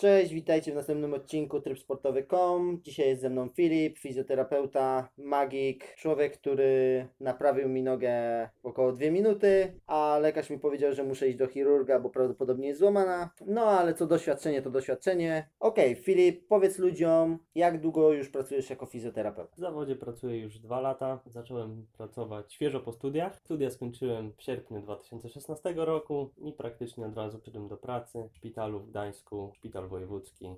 Cześć, witajcie w następnym odcinku trybsportowy.com. Dzisiaj jest ze mną Filip, fizjoterapeuta, magik, człowiek, który naprawił mi nogę około 2 minuty, a lekarz mi powiedział, że muszę iść do chirurga, bo prawdopodobnie jest złamana. No ale co doświadczenie, to doświadczenie. Okej, Filip, powiedz ludziom, jak długo już pracujesz jako fizjoterapeuta? W zawodzie pracuję już dwa lata. Zacząłem pracować świeżo po studiach. Studia skończyłem w sierpniu 2016 roku i praktycznie od razu przyszedłem do pracy w szpitalu w Gdańsku, szpital wojewódzki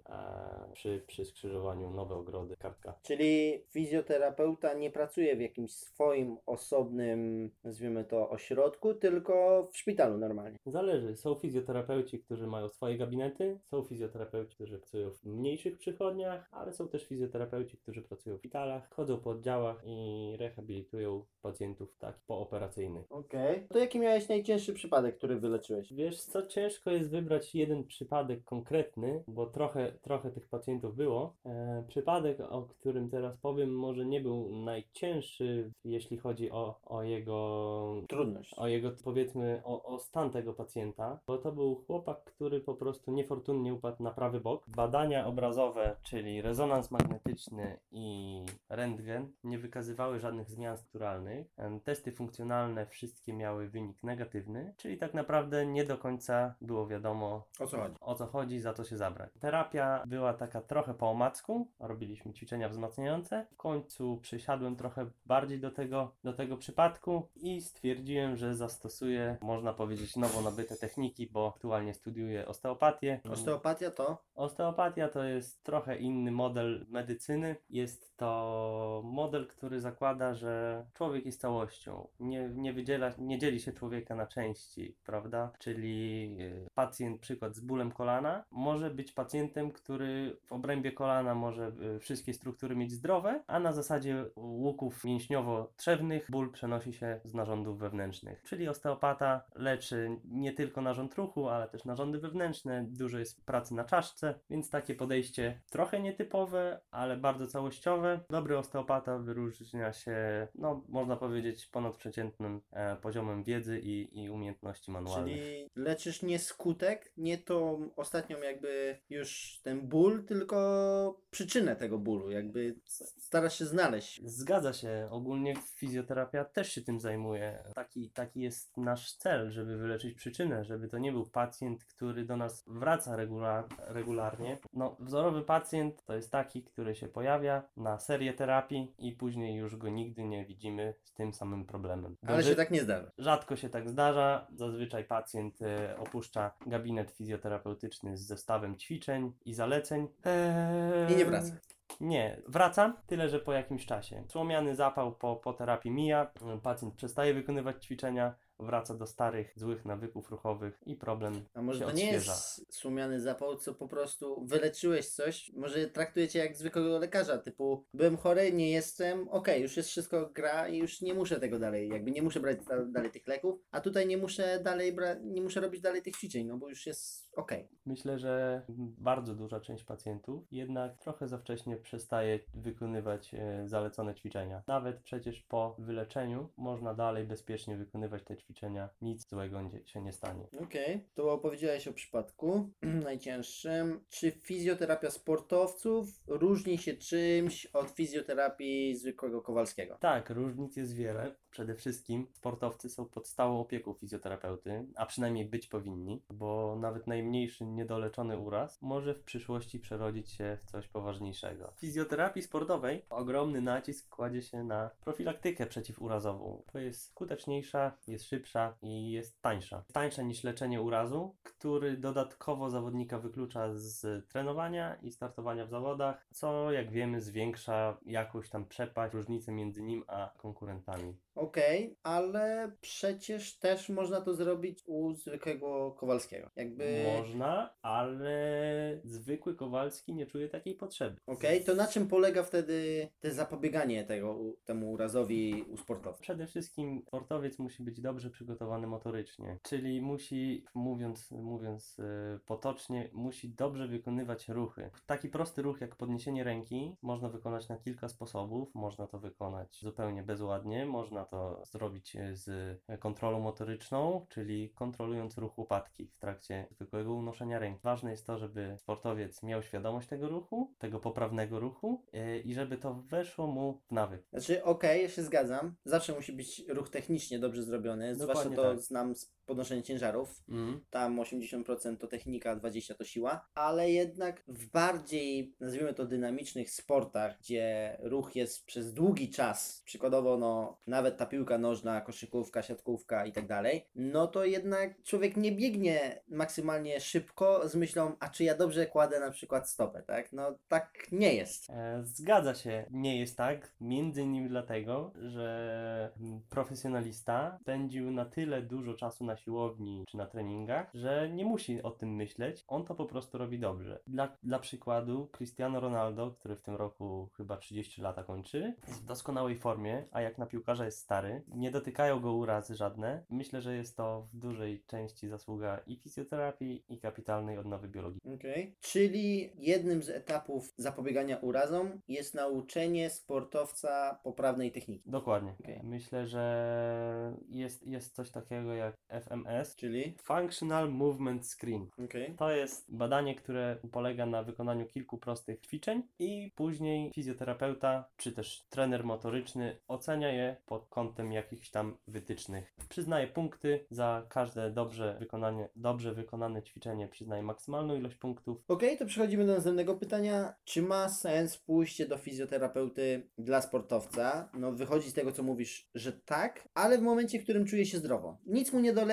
przy, przy skrzyżowaniu Nowe Ogrody, kartka. Czyli fizjoterapeuta nie pracuje w jakimś swoim osobnym, nazwijmy to, ośrodku, tylko w szpitalu normalnie. Zależy. Są fizjoterapeuci, którzy mają swoje gabinety, są fizjoterapeuci, którzy pracują w mniejszych przychodniach, ale są też fizjoterapeuci, którzy pracują w szpitalach, chodzą po oddziałach i rehabilitują pacjentów tak pooperacyjnych. Okej. To jaki miałeś najcięższy przypadek, który wyleczyłeś? Wiesz co, ciężko jest wybrać jeden przypadek konkretny, bo trochę, trochę tych pacjentów było. E, przypadek, o którym teraz powiem, może nie był najcięższy, jeśli chodzi o, o jego Trudność. o jego, powiedzmy, o, o stan tego pacjenta, bo to był chłopak, który po prostu niefortunnie upadł na prawy bok. Badania obrazowe, czyli rezonans magnetyczny i rentgen, nie wykazywały żadnych zmian strukturalnych. Em, Testy funkcjonalne wszystkie miały wynik negatywny, czyli tak naprawdę nie do końca było wiadomo, O co chodzi? o co chodzi, za co się zabrać. Terapia była taka trochę po omacku, robiliśmy ćwiczenia wzmacniające. W końcu przysiadłem trochę bardziej do tego, do tego przypadku i stwierdziłem, że zastosuję, można powiedzieć, nowo nabyte techniki, bo aktualnie studiuję osteopatię. Osteopatia to? Osteopatia to jest trochę inny model medycyny. Jest to model, który zakłada, że człowiek jest całością. Nie, nie, wydziela, nie dzieli się człowieka na części, prawda? Czyli y, pacjent, przykład z bólem kolana, może być pacjentem, który w obrębie kolana może y, wszystkie struktury mieć zdrowe, a na zasadzie łuków mięśniowo-trzewnych ból przenosi się z narządów wewnętrznych. Czyli osteopata leczy nie tylko narząd ruchu, ale też narządy wewnętrzne. Dużo jest pracy na czaszce, więc takie podejście trochę nietypowe, ale bardzo całościowe. Dobry osteopata wyróżnia się, no można powiedzieć, ponadprzeciętnym e, poziomem wiedzy i, i umiejętności manualnych. Czyli leczysz nie skutek, nie tą ostatnią jakby już ten ból, tylko przyczynę tego bólu. Jakby starasz się znaleźć. Zgadza się, ogólnie fizjoterapia też się tym zajmuje. Taki, taki jest nasz cel, żeby wyleczyć przyczynę, żeby to nie był pacjent, który do nas wraca regular, regularnie. No, wzorowy pacjent to jest taki, który się pojawia na serię terapii i później już go nigdy nie widzimy z tym samym problemem. Ale się tak nie zdarza. Rzadko się tak zdarza. Zazwyczaj pacjent e, opuszcza gabinet fizjoterapeutyczny z zestawem ćwiczeń i zaleceń. Eee, I nie wraca. Nie, wraca, tyle że po jakimś czasie. Słomiany zapał po, po terapii mija, pacjent przestaje wykonywać ćwiczenia, wraca do starych, złych nawyków ruchowych i problem A może się to nie odświeża. jest słomiany zapał, co po prostu wyleczyłeś coś? Może traktujecie jak zwykłego lekarza, typu byłem chory, nie jestem, okej, już jest wszystko gra i już nie muszę tego dalej, jakby nie muszę brać da- dalej tych leków, a tutaj nie muszę dalej bra- nie muszę robić dalej tych ćwiczeń, no bo już jest okej. Myślę, że bardzo duża część pacjentów jednak trochę za wcześnie przestaje wykonywać e, zalecone ćwiczenia. Nawet przecież po wyleczeniu można dalej bezpiecznie wykonywać te ćwiczenia, nic złego się nie stanie. Okej, to opowiedziałeś o przypadku najcięższym. Czy fizjoterapia sportowców różni się czymś od fizjoterapii zwykłego Kowalskiego? Tak, różnic jest wiele. Przede wszystkim sportowcy są pod stałą opieką fizjoterapeuty, a przynajmniej być powinni, bo nawet najmniejszy niedoleczony uraz może w przyszłości przerodzić się w coś poważniejszego. W fizjoterapii sportowej ogromny nacisk kładzie się na profilaktykę przeciwurazową. To jest skuteczniejsza, jest szybsza i jest tańsza. Tańsza niż leczenie urazu, który dodatkowo zawodnika wyklucza z trenowania i startowania w zawodach, co jak wiemy zwiększa jakąś tam przepaść, różnicę między nim a konkurentami. Okej, ale przecież też można to zrobić u zwykłego Kowalskiego. Jakby. Można, ale zwykły Kowalski nie czuje takiej potrzeby. Okej, to na czym polega wtedy te zapobieganie tego, temu urazowi u sportowca? Przede wszystkim sportowiec musi być dobrze przygotowany motorycznie, czyli musi, mówiąc, mówiąc e, potocznie, musi dobrze wykonywać ruchy. Taki prosty ruch jak podniesienie ręki można wykonać na kilka sposobów. Można to wykonać zupełnie bezładnie, można to zrobić e, z kontrolą motoryczną, czyli kontrolując ruch łopatki w trakcie zwykłego unoszenia ręki. Ważne jest to, żeby sportowiec miał świadomość tego ruchu, tego poprawnego ruchu yy, i żeby to weszło mu w nawyk. Znaczy, okej, ja się zgadzam. Zawsze musi być ruch technicznie dobrze zrobiony. Zwłaszcza Dokładnie to tak. znam z podnoszenia ciężarów. Mm. Tam 80% to technika, 20% to siła, ale jednak w bardziej, nazwijmy to, dynamicznych sportach, gdzie ruch jest przez długi czas, przykładowo, no, nawet ta piłka nożna, koszykówka, siatkówka i tak dalej, no to jednak człowiek nie biegnie maksymalnie szybko z myślą, a czy ja dobrze kładę na przykład stopę, tak? No tak nie jest. E, Zgadza się, nie jest tak. Między innymi dlatego, że profesjonalista spędził na tyle dużo czasu na siłowni czy na treningach, że nie musi o tym myśleć. On to po prostu robi dobrze. Dla, dla przykładu, Cristiano Ronaldo, który w tym roku chyba 30 lata kończy, jest w doskonałej formie, a jak na piłkarza jest stary, nie dotykają go urazy żadne. Myślę, że jest to w dużej części zasługa i fizjoterapii, i kapitalnej odnowy biologii. Okej. Czyli jednym z etapów zapobiegania urazom jest nauczenie sportowca poprawnej techniki. Dokładnie. Okej. Myślę, że jest, jest coś takiego jak FMS, Czyli? Functional Movement Screen. Okej. To jest badanie, które polega na wykonaniu kilku prostych ćwiczeń i później fizjoterapeuta czy też trener motoryczny ocenia je pod kątem jakichś tam wytycznych. Przyznaje punkty za każde dobrze wykonanie, dobrze wykonane ćwiczenie, przyznaje maksymalną ilość punktów. Okej, to przechodzimy do następnego pytania. Czy ma sens pójście do fizjoterapeuty dla sportowca? No, wychodzi z tego, co mówisz, że tak, ale w momencie, w którym czuje się zdrowo. Nic mu nie dolega,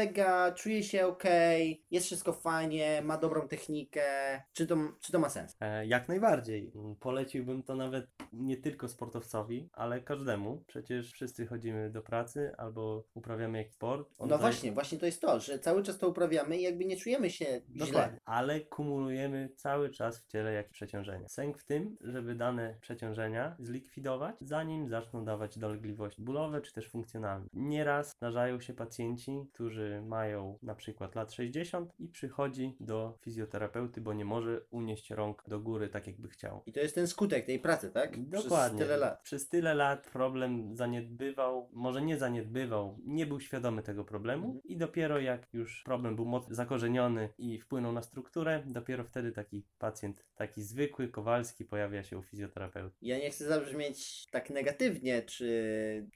czuje się ok, jest wszystko fajnie, ma dobrą technikę. Czy to, czy to ma sens? E, Jak najbardziej. Poleciłbym to nawet nie tylko sportowcowi, ale każdemu. Przecież wszyscy chodzimy do pracy albo uprawiamy jakiś sport. No właśnie, właśnie to jest to, że cały czas to uprawiamy i jakby nie czujemy się źle. Dokładnie. Ale kumulujemy cały czas w ciele jakieś przeciążenia. Sęk w tym, żeby dane przeciążenia zlikwidować, zanim zaczną dawać dolegliwości bólowe czy też funkcjonalne. Nieraz zdarzają się pacjenci, którzy mają na przykład lat 60 i przychodzi do fizjoterapeuty, bo nie może unieść rąk do góry tak jakby chciał. I to jest ten skutek tej pracy, tak? Dokładnie. Przez tyle lat. Przez tyle lat problem zaniedbywał, może nie zaniedbywał, nie był świadomy tego problemu Mhm. i dopiero jak już problem był mocno zakorzeniony i wpłynął na strukturę, dopiero wtedy taki pacjent, taki zwykły, kowalski pojawia się u fizjoterapeuty. Ja nie chcę zabrzmieć tak negatywnie, czy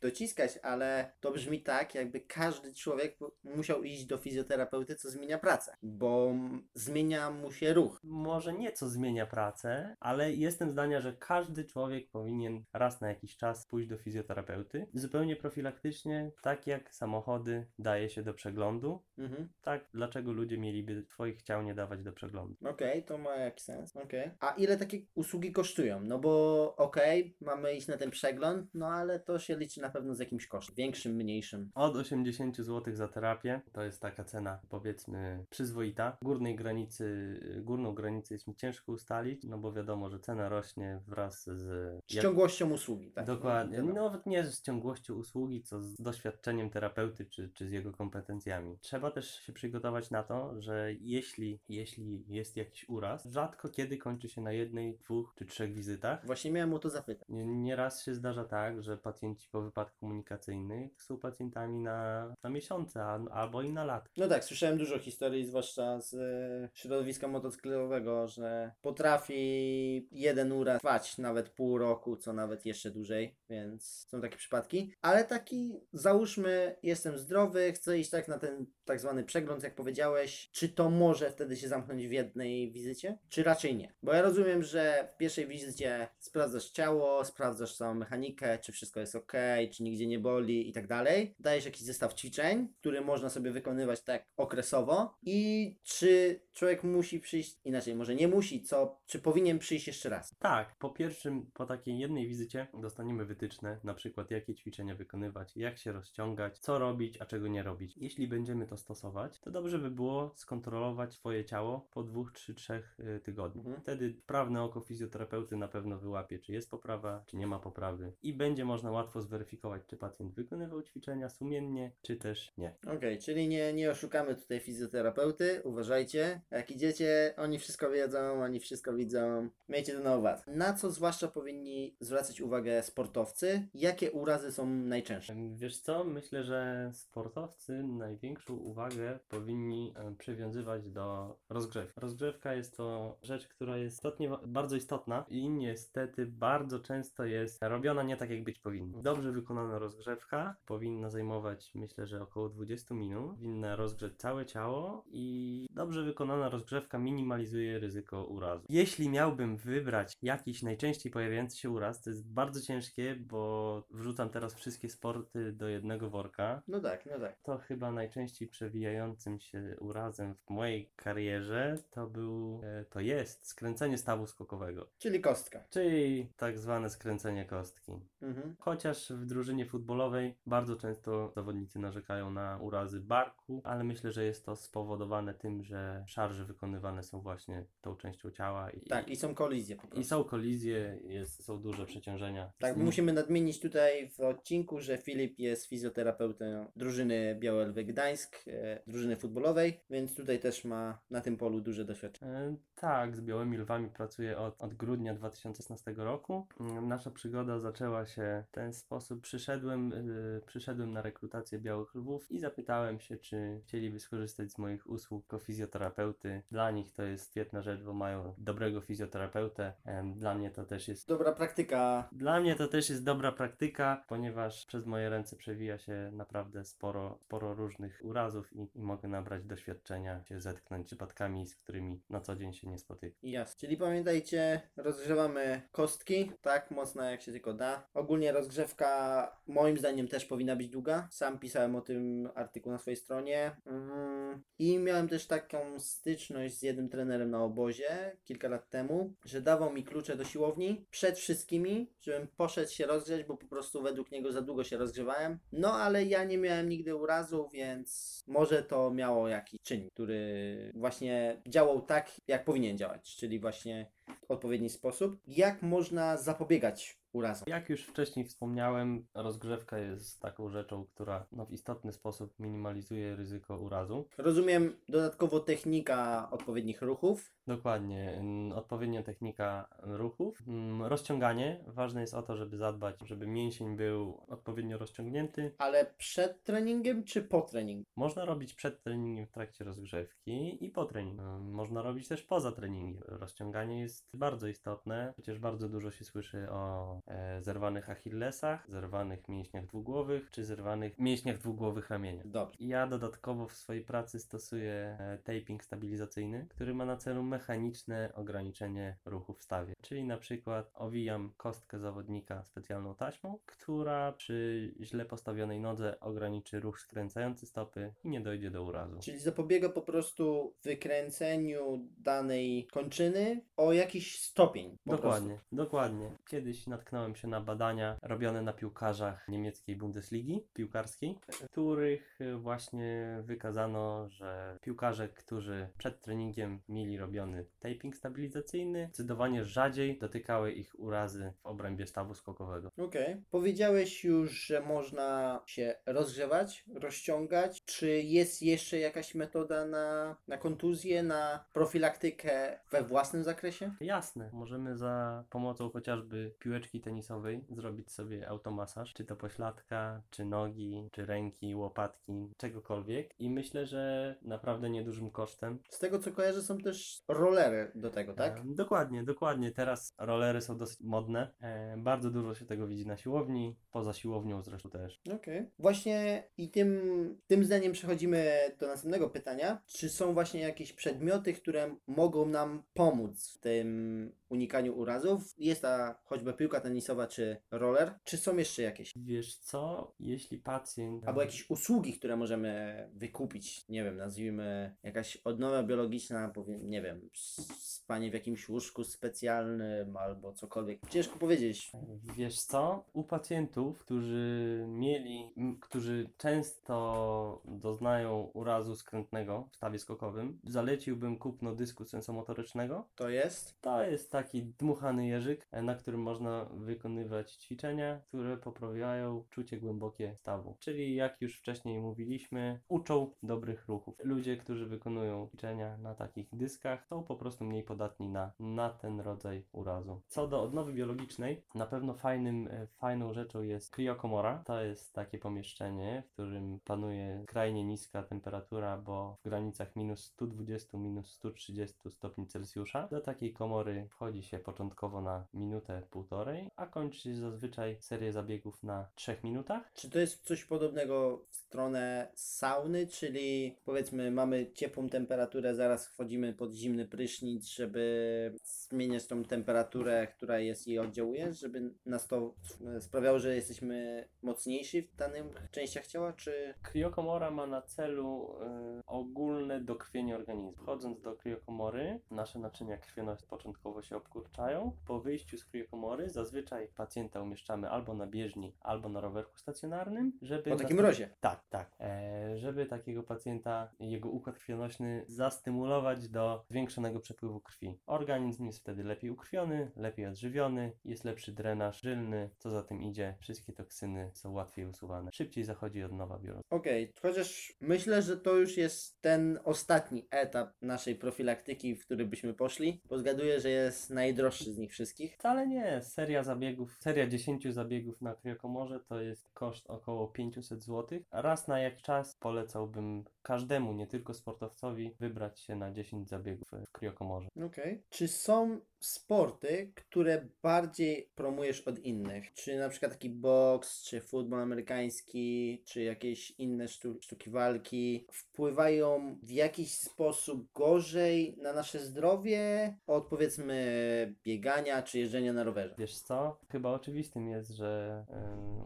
dociskać, ale to brzmi tak, jakby każdy człowiek po- musiał iść do fizjoterapeuty, co zmienia pracę, bo zmienia mu się ruch. Może nieco zmienia pracę, ale jestem zdania, że każdy człowiek powinien raz na jakiś czas pójść do fizjoterapeuty. Zupełnie profilaktycznie, tak jak samochody daje się do przeglądu, Mhm. tak dlaczego ludzie mieliby swoich ciał nie dawać do przeglądu. Okej, to ma jakiś sens. Okej. A ile takie usługi kosztują? No bo okej, mamy iść na ten przegląd, no ale to się liczy na pewno z jakimś kosztem. Większym, mniejszym. Od 80 zł za terapię to jest taka cena, powiedzmy, przyzwoita. Górnej granicy, górną granicę jest mi ciężko ustalić, no bo wiadomo, że cena rośnie wraz z. Z ciągłością usługi, tak? Dokładnie. No. Nawet nie z ciągłością usługi, co z doświadczeniem terapeuty czy, czy z jego kompetencjami. Trzeba też się przygotować na to, że jeśli, jeśli jest jakiś uraz, rzadko kiedy kończy się na jednej, dwóch czy trzech wizytach. Właśnie miałem o to zapytać. Nie- Nieraz się zdarza tak, że pacjenci po wypadku komunikacyjnych są pacjentami na, na miesiące a, albo i na lat. No tak, słyszałem dużo historii, zwłaszcza z e, środowiska motocyklowego, że potrafi jeden uraz trwać nawet pół roku, co nawet jeszcze dłużej, więc są takie przypadki. Ale taki, załóżmy, jestem zdrowy, chcę iść tak na ten tak zwany przegląd, jak powiedziałeś. Czy to może wtedy się zamknąć w jednej wizycie? Czy raczej nie? Bo ja rozumiem, że w pierwszej wizycie sprawdzasz ciało, sprawdzasz całą mechanikę, czy wszystko jest ok, czy nigdzie nie boli i tak dalej. Dajesz jakiś zestaw ćwiczeń, który można sobie wykonywać tak okresowo i czy człowiek musi przyjść, inaczej, może nie musi, co, czy powinien przyjść jeszcze raz? Tak, po pierwszym, po takiej jednej wizycie dostaniemy wytyczne, na przykład jakie ćwiczenia wykonywać, jak się rozciągać, co robić, a czego nie robić. Jeśli będziemy to stosować, to dobrze by było skontrolować swoje ciało po dwóch, trzy, trzech y, tygodniach. Mhm. Wtedy wprawne oko fizjoterapeuty na pewno wyłapie, czy jest poprawa, czy nie ma poprawy i będzie można łatwo zweryfikować, czy pacjent wykonywał ćwiczenia sumiennie, czy też nie. Okej, czyli nie, nie oszukamy tutaj fizjoterapeuty, uważajcie. Jak idziecie, oni wszystko wiedzą, oni wszystko widzą. Miejcie to na uwadze. Na co zwłaszcza powinni zwracać uwagę sportowcy? Jakie urazy są najczęstsze? Wiesz co, myślę, że sportowcy największą uwagę powinni przywiązywać do rozgrzewki. Rozgrzewka jest to rzecz, która jest istotnie, bardzo istotna i niestety bardzo często jest robiona nie tak, jak być powinna. Dobrze wykonana rozgrzewka powinna zajmować, myślę, że około 20 minut. Powinna rozgrzeć całe ciało i dobrze wykonana rozgrzewka minimalizuje ryzyko urazu. Jeśli miałbym wybrać jakiś najczęściej pojawiający się uraz, to jest bardzo ciężkie, bo wrzucam teraz wszystkie sporty do jednego worka. No tak, no tak. To chyba najczęściej przewijającym się urazem w mojej karierze to był, e, to jest skręcenie stawu skokowego, Czyli kostka. czyli tak zwane skręcenie kostki. Mhm. Chociaż w drużynie futbolowej bardzo często zawodnicy narzekają na urazy barku, ale myślę, że jest to spowodowane tym, że szarże wykonywane są właśnie tą częścią ciała i, Tak, i są kolizje po i prostu. są kolizje, jest, są duże przeciążenia. Tak, musimy nadmienić tutaj w odcinku, że Filip jest fizjoterapeutą drużyny Białe Lwy Gdańsk, e, drużyny futbolowej, więc tutaj też ma na tym polu duże doświadczenie. E, Tak, z Białymi Lwami pracuję od, od grudnia 2016 roku. Mm, Nasza przygoda zaczęła się w ten sposób. Przyszedłem, y, przyszedłem na rekrutację Białych Lwów i zapytałem się, czy chcieliby skorzystać z moich usług jako fizjoterapeuty. Dla nich to jest świetna rzecz, bo mają dobrego fizjoterapeutę. Dla mnie to też jest Dobra praktyka. dla mnie to też jest dobra praktyka, ponieważ przez moje ręce przewija się naprawdę sporo, sporo różnych urazów i, i mogę nabrać doświadczenia, się zetknąć z przypadkami, z którymi na co dzień się nie spotykam. Jasne. Czyli pamiętajcie, rozgrzewamy kostki, tak mocno jak się tylko da. Ogólnie rozgrzewka moim zdaniem też powinna być długa. Sam pisałem o tym artykuł na swojej stronie. Mm, I miałem też taką styczność z jednym trenerem na obozie kilka lat temu, że dawał mi klucze do siłowni przed wszystkimi, żebym poszedł się rozgrzeć, bo po prostu według niego za długo się rozgrzewałem. No ale ja nie miałem nigdy urazu, więc może to miało jakiś czynnik, który właśnie działał tak, jak powinien działać, czyli właśnie w odpowiedni sposób. Jak można zapobiegać urazom? Jak już wcześniej wspomniałem, rozgrzewka jest taką rzeczą, która no, w istotny sposób minimalizuje ryzyko urazu. Rozumiem dodatkowo technika odpowiednich ruchów. Dokładnie, odpowiednia technika ruchów. Mm, Rozciąganie, ważne jest o to, żeby zadbać, żeby mięsień był odpowiednio rozciągnięty. Ale przed treningiem czy po treningu? Można robić przed treningiem w trakcie rozgrzewki i po treningu. Można robić też poza treningiem. Rozciąganie jest bardzo istotne, przecież bardzo dużo się słyszy o e, zerwanych achillesach, zerwanych mięśniach dwugłowych czy zerwanych mięśniach dwugłowych ramienia. Dobrze. Ja dodatkowo w swojej pracy stosuję e, taping stabilizacyjny, który ma na celu mechaniczne ograniczenie ruchu w stawie. Czyli na przykład owijam kostkę zawodnika specjalną taśmą, która przy źle postawionej nodze ograniczy ruch skręcający stopy i nie dojdzie do urazu. Czyli zapobiega po prostu wykręceniu danej kończyny o jakiś stopień. Dokładnie, Prostu. dokładnie. Kiedyś natknąłem się na badania robione na piłkarzach niemieckiej Bundesligi piłkarskiej, w których właśnie wykazano, że piłkarze, którzy przed treningiem mieli robiony taping stabilizacyjny, zdecydowanie rzadziej dotykały ich urazy w obrębie stawu skokowego. Okej. Powiedziałeś już, że można się rozgrzewać, rozciągać. Czy jest jeszcze jakaś metoda na, na kontuzję, na profilaktykę we własnym zakresie? Jasne, możemy za pomocą chociażby piłeczki tenisowej zrobić sobie automasaż, czy to pośladka, czy nogi, czy ręki, łopatki, czegokolwiek. I myślę, że naprawdę niedużym kosztem. Z tego co kojarzę, są też rollery do tego, tak? E, dokładnie, dokładnie. Teraz rollery są dosyć modne. E, bardzo dużo się tego widzi na siłowni, poza siłownią zresztą też. Okej. Właśnie i tym, tym zdaniem przechodzimy do następnego pytania. Czy są właśnie jakieś przedmioty, które mogą nam pomóc w tym unikaniu urazów? Jest ta choćby piłka tenisowa czy roller. Czy są jeszcze jakieś? Wiesz co, jeśli pacjent... Albo jakieś usługi, które możemy wykupić, nie wiem, nazwijmy jakaś odnowa biologiczna, powiem, nie wiem, spanie w jakimś łóżku specjalnym albo cokolwiek. Ciężko powiedzieć. Wiesz co? U pacjentów, którzy mieli, m, którzy często doznają urazu skrętnego w stawie skokowym, zaleciłbym kupno dysku sensomotorycznego. To jest? To jest taki dmuchany jeżyk, e, na którym można wykonywać ćwiczenia, które poprawiają czucie głębokie stawu. Czyli jak już wcześniej mówiliśmy, uczą dobrych ruchów. Ludzie, którzy wykonują ćwiczenia na takich dyskach, są po prostu mniej podatni na, na ten rodzaj urazu. Co do odnowy biologicznej, na pewno fajnym, e, fajną rzeczą jest kriokomora. To jest takie pomieszczenie, w którym panuje skrajnie niska temperatura, bo w granicach minus 120, minus 130 stopni Celsjusza. Do takiej komory wchodzi się początkowo na minutę, półtorej, a kończy się zazwyczaj serię zabiegów na 3 minutach. Czy to jest coś podobnego w stronę sauny, czyli powiedzmy mamy ciepłą temperaturę, zaraz wchodzimy pod zimny prysznic, żeby zmieniać tą temperaturę, która jest i oddziałuje, żeby nas to sprawiało, że jesteśmy mocniejsi w danych częściach ciała, czy... Kriokomora ma na celu y, ogólne dokrwienie organizmu. Wchodząc do kriokomory, nasze naczynia krwionośne początkowo się obkurczają. Po wyjściu z kriokomory zazwyczaj pacjenta umieszczamy albo na bieżni, albo na rowerku stacjonarnym, żeby... Po takim następ- mrozie. Tak, tak. E, żeby takiego pacjenta, jego układ krwionośny zastymulować do zwiększonego przepływu krwi. Organizm jest wtedy lepiej ukrwiony, lepiej odżywiony, jest lepszy drenaż żylny, co za tym idzie, wszystkie toksyny są łatwiej usuwane. Szybciej zachodzi odnowa biologiczna. Okej, chociaż myślę, że to już jest ten ostatni etap naszej profilaktyki, w który byśmy poszli, bo zgaduję, że jest najdroższy z nich wszystkich. Wcale nie. Seria zabiegów, seria 10 zabiegów na kriokomorze to jest koszt około 500 zł. Raz na jak czas polecałbym każdemu, nie tylko sportowcowi, wybrać się na 10 zabiegów w kriokomorze. Okej. Czy są sporty, które bardziej promujesz od innych? Czy na przykład taki boks, czy futbol amerykański, czy jakieś inne sztu sztuki walki wpływają w jakiś sposób gorzej na nasze zdrowie od powiedzmy biegania czy jeżdżenia na rowerze? Wiesz co? Chyba oczywistym jest, że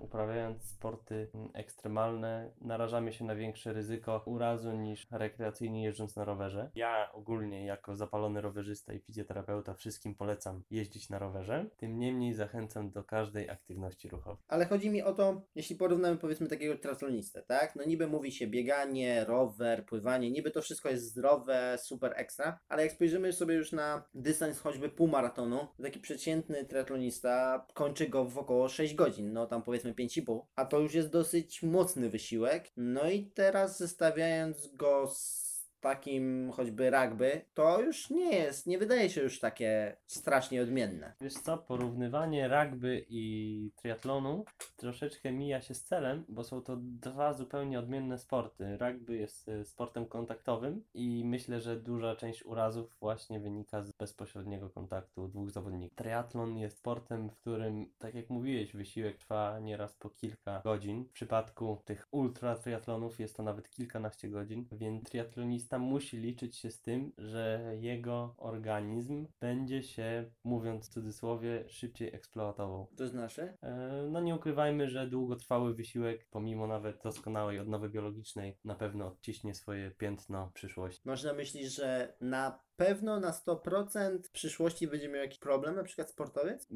uprawiając sporty em, ekstremalne narażamy się na większe ryzyko urazu niż rekreacyjnie jeżdżąc na rowerze. Ja ogólnie jako zapalony rowerzysta i fizjoterapeuta wszystkim polecam jeździć na rowerze. Tym niemniej zachęcam do każdej aktywności ruchowej. Ale chodzi mi o to, jeśli porównamy powiedzmy takiego triatlonistę, tak? No niby mówi się bieganie, rower, pływanie, niby to wszystko jest zdrowe, super ekstra, ale jak spojrzymy sobie już na dystans choćby półmaratonu, to taki przeciętny triatlonista kończy go w około 6 godzin, no tam powiedzmy 5,5, a to już jest dosyć mocny wysiłek. No i teraz zestawiając go z takim choćby rugby, to już nie jest, nie wydaje się już takie strasznie odmienne. Wiesz co, porównywanie rugby i triatlonu troszeczkę mija się z celem, bo są to dwa zupełnie odmienne sporty. Rugby jest e, sportem kontaktowym i myślę, że duża część urazów właśnie wynika z bezpośredniego kontaktu dwóch zawodników. Triatlon jest sportem, w którym, tak jak mówiłeś, wysiłek trwa nieraz po kilka godzin. W przypadku tych ultra triatlonów jest to nawet kilkanaście godzin, więc triatlonista musi liczyć się z tym, że jego organizm będzie się, mówiąc w cudzysłowie, szybciej eksploatował. To znaczy? E, No nie ukrywajmy, że długotrwały wysiłek, pomimo nawet doskonałej odnowy biologicznej, na pewno odciśnie swoje piętno przyszłości. Masz na myśli, że na pewno na 100% w przyszłości będzie miał jakiś problem, na przykład sportowiec?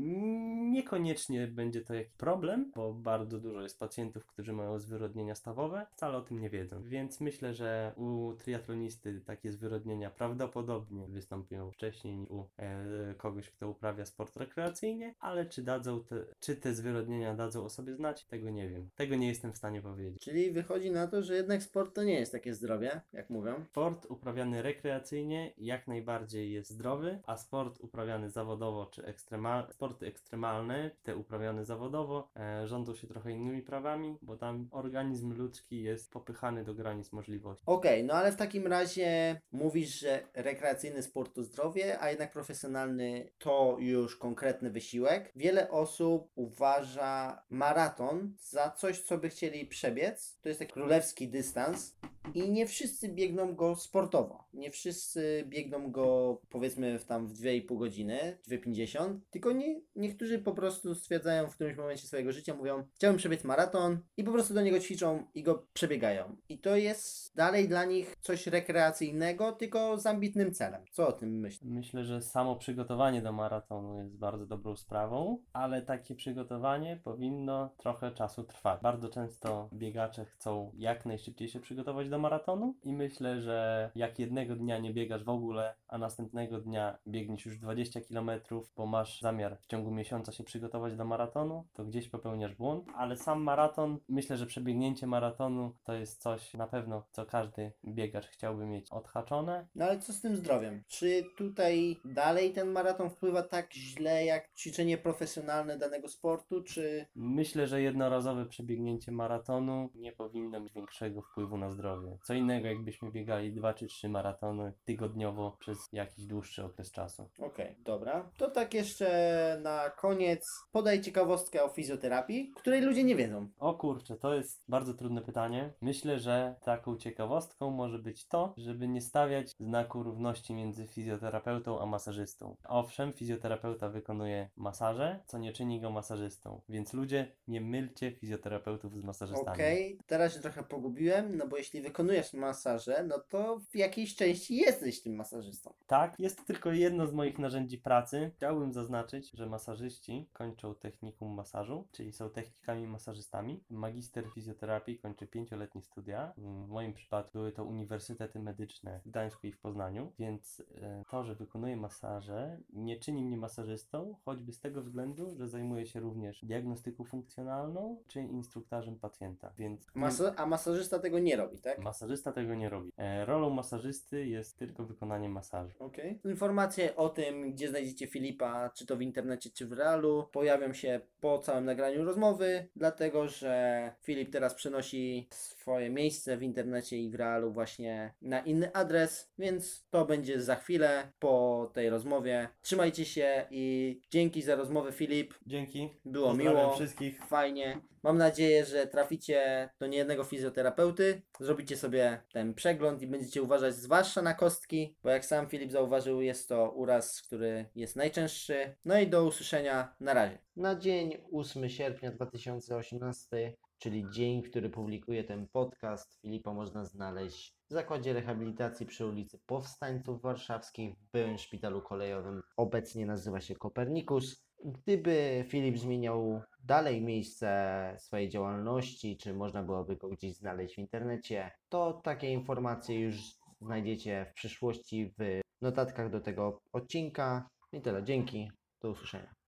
Niekoniecznie będzie to jakiś problem, bo bardzo dużo jest pacjentów, którzy mają zwyrodnienia stawowe, wcale o tym nie wiedzą. Więc myślę, że u triatlonisty takie zwyrodnienia prawdopodobnie wystąpią wcześniej niż u e, kogoś, kto uprawia sport rekreacyjnie, ale czy dadzą te, czy te zwyrodnienia dadzą o sobie znać, tego nie wiem. Tego nie jestem w stanie powiedzieć. Czyli wychodzi na to, że jednak sport to nie jest takie zdrowie, jak mówią. Sport uprawiany rekreacyjnie jak najbardziej jest zdrowy, a sport uprawiany zawodowo czy ekstremal, sporty ekstremalne, te uprawiane zawodowo, e, rządzą się trochę innymi prawami, bo tam organizm ludzki jest popychany do granic możliwości. Okej, no ale w takim razie mówisz, że rekreacyjny sport to zdrowie, a jednak profesjonalny to już konkretny wysiłek. Wiele osób uważa maraton za coś, co by chcieli przebiec. To jest taki królewski dystans. I nie wszyscy biegną go sportowo. Nie wszyscy biegną go powiedzmy w tam w 2,5 godziny, 2,50. Tylko nie, niektórzy po prostu stwierdzają w którymś momencie swojego życia, mówią chciałbym przebiec maraton i po prostu do niego ćwiczą i go przebiegają. I to jest dalej dla nich coś rekreacyjnego, tylko z ambitnym celem. Co o tym myślisz? Myślę, że samo przygotowanie do maratonu jest bardzo dobrą sprawą, ale takie przygotowanie powinno trochę czasu trwać. Bardzo często biegacze chcą jak najszybciej się przygotować do maratonu i myślę, że jak jednego dnia nie biegasz w ogóle, a następnego dnia biegniesz już 20 km, bo masz zamiar w ciągu miesiąca się przygotować do maratonu, to gdzieś popełniasz błąd, ale sam maraton, myślę, że przebiegnięcie maratonu to jest coś na pewno, co każdy biegacz chciałby mieć odhaczone. No ale co z tym zdrowiem? Czy tutaj dalej ten maraton wpływa tak źle jak ćwiczenie profesjonalne danego sportu, czy Myślę, że jednorazowe przebiegnięcie maratonu nie powinno mieć większego wpływu na zdrowie. Co innego, jakbyśmy biegali dwa czy trzy maratony tygodniowo przez jakiś dłuższy okres czasu. Okej, dobra. To tak jeszcze na koniec podaj ciekawostkę o fizjoterapii, której ludzie nie wiedzą. O kurczę, to jest bardzo trudne pytanie. Myślę, że taką ciekawostką może być to, żeby nie stawiać znaku równości między fizjoterapeutą a masażystą. Owszem, fizjoterapeuta wykonuje masaże, co nie czyni go masażystą, więc ludzie nie mylcie fizjoterapeutów z masażystami. Okej, teraz się trochę pogubiłem, no bo jeśli wykonujesz masaże, no to w jakiejś części jesteś tym masażystą. Tak, jest to tylko jedno z moich narzędzi pracy. Chciałbym zaznaczyć, że masażyści kończą technikum masażu, czyli są technikami masażystami. Magister fizjoterapii kończy pięcioletnie studia. W moim przypadku były to uniwersytety medyczne w Gdańsku i w Poznaniu, więc e, to, że wykonuję masaże, nie czyni mnie masażystą, choćby z tego względu, że zajmuję się również diagnostyką funkcjonalną czy instruktażem pacjenta, więc Masa- a masażysta tego nie robi, tak? Masażysta tego nie robi. E, rolą masażysty jest tylko wykonanie masażu. Okej. Informacje o tym, gdzie znajdziecie Filipa, czy to w internecie, czy w realu, pojawią się po całym nagraniu rozmowy, dlatego że Filip teraz przenosi swoje miejsce w internecie i w realu właśnie na inny adres, więc to będzie za chwilę po tej rozmowie. Trzymajcie się i dzięki za rozmowę, Filip. Dzięki. Było Pozdrawiam miło. wszystkich. Fajnie. Mam nadzieję, że traficie do niejednego fizjoterapeuty, zrobicie sobie ten przegląd i będziecie uważać zwłaszcza na kostki, bo jak sam Filip zauważył, jest to uraz, który jest najczęstszy. No i do usłyszenia na razie. Na dzień 8 sierpnia 2018, czyli dzień, który publikuję ten podcast, Filipa można znaleźć w Zakładzie Rehabilitacji przy ulicy Powstańców Warszawskich w byłym szpitalu kolejowym. Obecnie nazywa się Kopernikus. Gdyby Filip zmieniał dalej miejsce swojej działalności, czy można byłoby go gdzieś znaleźć w internecie, to takie informacje już znajdziecie w przyszłości w notatkach do tego odcinka. I tyle, dzięki, do usłyszenia.